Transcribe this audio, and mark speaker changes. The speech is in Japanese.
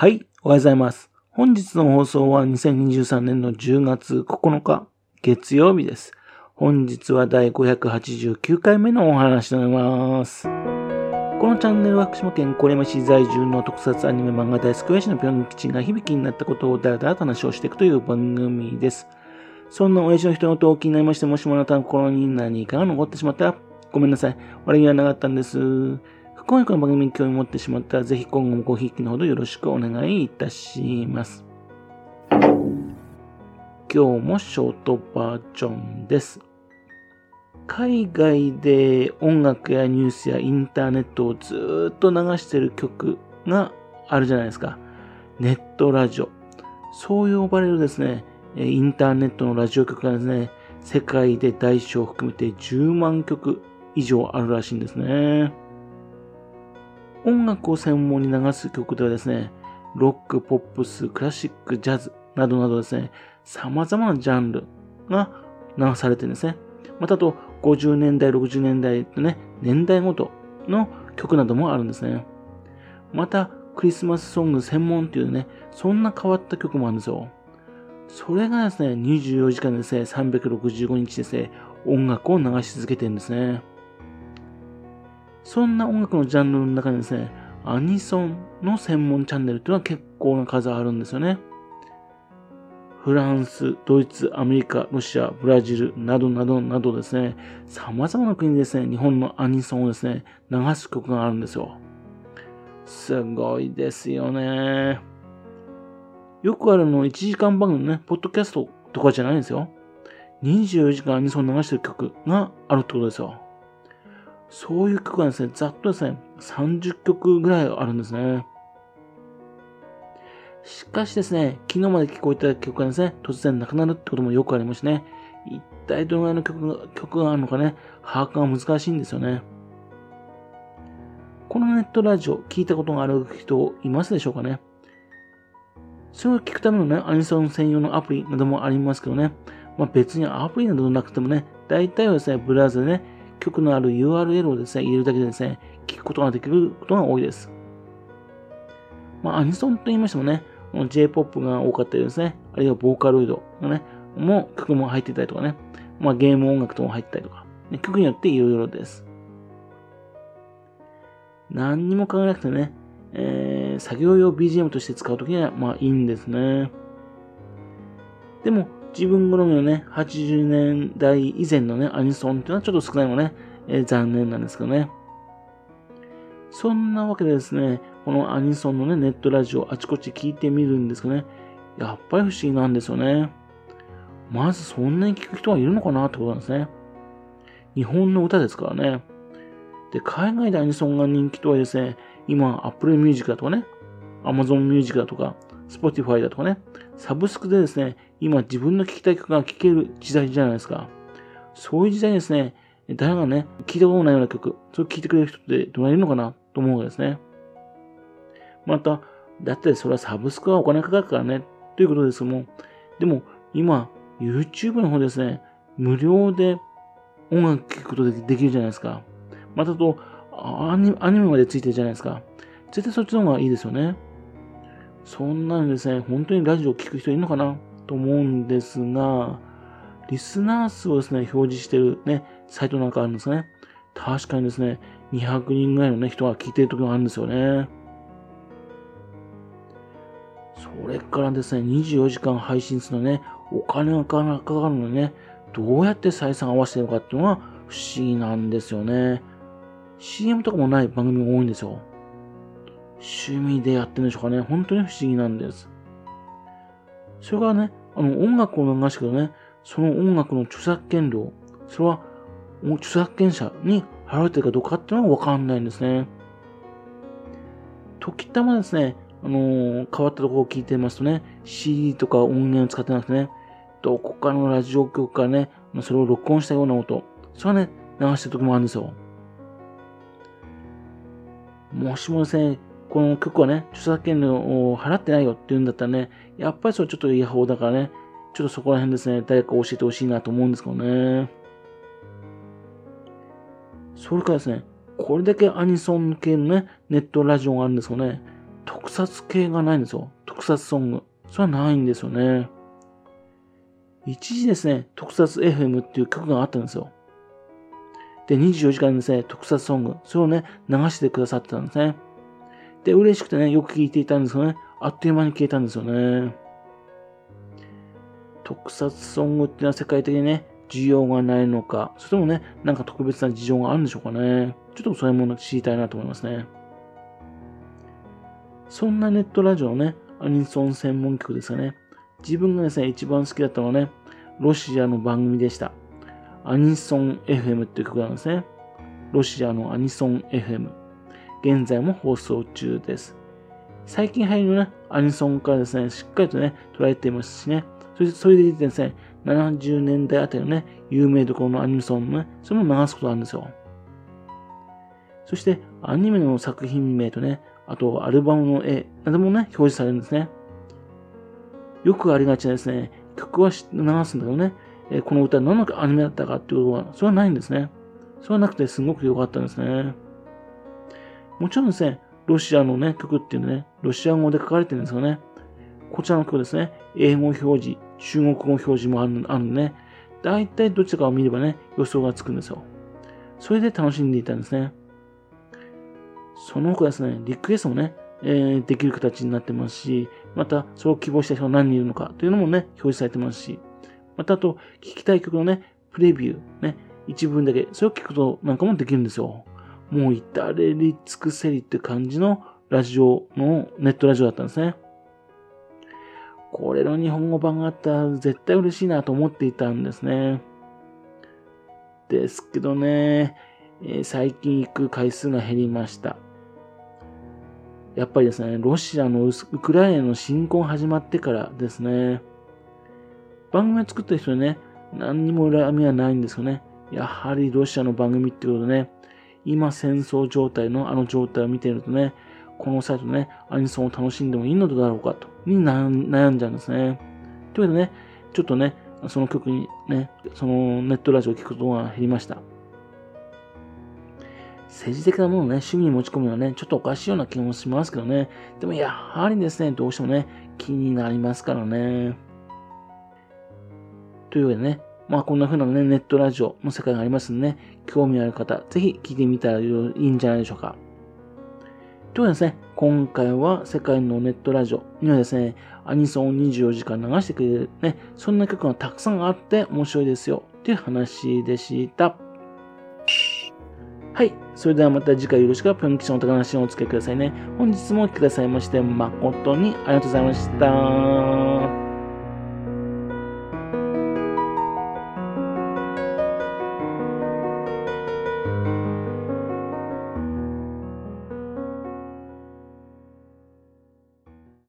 Speaker 1: はい、おはようございます。本日の放送は2023年の10月9日、月曜日です。本日は第589回目のお話になります。このチャンネルは福島県郡山市在住の特撮アニメ漫画大好き親父のぴょん吉が響きになったことをだらだらと話をしていくという番組です。そんな親父の人のこと気になりまして、もしもあなたの心に何かが残ってしまったら、ごめんなさい。悪気はなかったんです。今回の番組に興味を持ってしまったら、ぜひ今後もごひいきのほどよろしくお願いいたします。今日もショートバージョンです。海外で音楽やニュースやインターネットをずっと流してる曲があるじゃないですか。ネットラジオ。そう呼ばれるですね、インターネットのラジオ局がですね、世界で大小含めて10万曲以上あるらしいんですね。音楽を専門に流す曲ではですね、ロック、ポップス、クラシック、ジャズなどなどですね、様々なジャンルが流されてるんですね。またと、50年代、60年代とね、年代ごとの曲などもあるんですね。また、クリスマスソング専門っていうね、そんな変わった曲もあるんですよ。それがですね、24時間ですね、365日ですね、音楽を流し続けてるんですね。そんな音楽のジャンルの中にですね、アニソンの専門チャンネルっていうのは結構な数あるんですよね。フランス、ドイツ、アメリカ、ロシア、ブラジルなどなどなどですね、様々な国でですね、日本のアニソンをですね、流す曲があるんですよ。すごいですよね。よくあるの1時間番組のね、ポッドキャストとかじゃないんですよ。24時間アニソン流してる曲があるってことですよ。そういう曲がですね、ざっとですね、30曲ぐらいあるんですね。しかしですね、昨日まで聞こえた曲がですね、突然なくなるってこともよくありますね。一体どのぐらいの曲が曲があるのかね、把握が難しいんですよね。このネットラジオ聞いたことがある人いますでしょうかねそれを聞くためのね、アニソン専用のアプリなどもありますけどね、まあ、別にアプリなどなくてもね、大体はですね、ブラウザでね、曲のある URL をですね、入れるだけでですね、聞くことができることが多いです。まあ、アニソンと言いましてもね、J-POP が多かったりですね、あるいはボーカロイドがね、も曲も入っていたりとかね、まあ、ゲーム音楽とも入ってたりとか、ね、曲によっていろいろです。何にも考えなくてね、えー、作業用 BGM として使うときには、まあいいんですね。でも、自分好みのね、80年代以前のね、アニソンっていうのはちょっと少ないのね、えー、残念なんですけどね。そんなわけでですね、このアニソンのね、ネットラジオあちこち聞いてみるんですけどね、やっぱり不思議なんですよね。まずそんなに聞く人がいるのかなってことなんですね。日本の歌ですからね。で、海外でアニソンが人気とはですね、今、Apple Music だとかね、Amazon Music だとか、Spotify だとかね、サブスクでですね、今自分の聴きたい曲が聴ける時代じゃないですか。そういう時代ですね、誰がね、聴いたことないような曲、それを聴いてくれる人ってどないいるのかなと思うわけですね。また、だってそれはサブスクはお金かかるからね、ということですけども、でも今、YouTube の方ですね、無料で音楽聴くことでできるじゃないですか。またと、アニアニメまでついてるじゃないですか。絶対そっちの方がいいですよね。そんなにですね、本当にラジオを聴く人いるのかなと思うんですが、リスナー数をですね、表示してるね、サイトなんかあるんですね。確かにですね、200人ぐらいのね、人が聞いてる時があるんですよね。それからですね、24時間配信するのね、お金がかかるのにね、どうやって採算合わせてるのかっていうのは不思議なんですよね。CM とかもない番組が多いんですよ。趣味でやってるんでしょうかね。本当に不思議なんです。それからね、あの、音楽を流してけどね、その音楽の著作権料、それは、著作権者に払われてるかどうかっていうのはわかんないんですね。時たまですね、あのー、変わったところを聞いてますとね、CD とか音源を使ってなくてね、どこかのラジオ局からね、それを録音したような音、それはね、流してる時もあるんですよ。もしもですね、この曲はね、著作権料を払ってないよって言うんだったらね、やっぱりそれちょっと違法だからね、ちょっとそこら辺ですね、誰か教えてほしいなと思うんですけどね。それからですね、これだけアニソン系のね、ネットラジオがあるんですよね、特撮系がないんですよ。特撮ソング。それはないんですよね。一時ですね、特撮 FM っていう曲があったんですよ。で、24時間にですね、特撮ソング、それをね、流してくださってたんですね。で、嬉しくてね、よく聴いていたんですけどね、あっという間に消えたんですよね。特撮ソングっていうのは世界的にね、需要がないのか、それともね、なんか特別な事情があるんでしょうかね。ちょっとそういうもの知りたいなと思いますね。そんなネットラジオのね、アニソン専門局ですがね、自分がですね、一番好きだったのはね、ロシアの番組でした。アニソン FM っていう曲なんですね。ロシアのアニソン FM。現在も放送中です。最近入るね、アニソンからですね、しっかりとね、捉えていますしね、それそれでですね、70年代あたりのね、有名どころのアニソンのね、それも流すことあるんですよ。そして、アニメの作品名とね、あとアルバムの絵などもね、表示されるんですね。よくありがちなですね、曲は流すんだけどね、えこの歌何のアニメだったかっていうことは、それはないんですね。それはなくてすごく良かったんですね。もちろんですね、ロシアのね、曲っていうのね、ロシア語で書かれてるんですよね。こちらの曲ですね、英語表示、中国語表示もあるあるんでね、大体どちらかを見ればね、予想がつくんですよ。それで楽しんでいたんですね。その他ですね、リクエストもね、えー、できる形になってますし、また、それを希望した人が何人いるのかというのもね、表示されてますし、またあと、聞きたい曲のね、プレビュー、ね、一部分だけ、それを聞くことなんかもできるんですよ。もう至れり尽くせりって感じのラジオの、ネットラジオだったんですね。これの日本語版があったら絶対嬉しいなと思っていたんですね。ですけどね、えー、最近行く回数が減りました。やっぱりですね、ロシアのウクライナの侵攻始まってからですね、番組を作った人にね、何にも恨みはないんですよね。やはりロシアの番組ってことでね、今戦争状態のあの状態を見ているとね、このサイトね、アニソンを楽しんでもいいのだろうかと、に悩んじゃうんですね。というわけでね、ちょっとね、その曲にね、そのネットラジオを聴くことが減りました。政治的なものをね、趣味に持ち込むのはね、ちょっとおかしいような気もしますけどね。でもやはりですね、どうしてもね、気になりますからね。というわけでね、まあこんな風なね、ネットラジオの世界がありますんでね、興味ある方、ぜひ聞いてみたらいいんじゃないでしょうか。というわけでですね、今回は世界のネットラジオにはですね、アニソンを24時間流してくれるね、そんな曲がたくさんあって面白いですよ、という話でした。はい。それではまた次回よろしくぴょん吉の高梨をお付けくださいね。本日も来てくださいまして誠にありがとうございました。